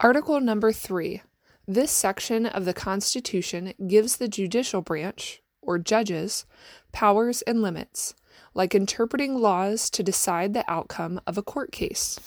Article number 3. This section of the Constitution gives the judicial branch, or judges, powers and limits, like interpreting laws to decide the outcome of a court case.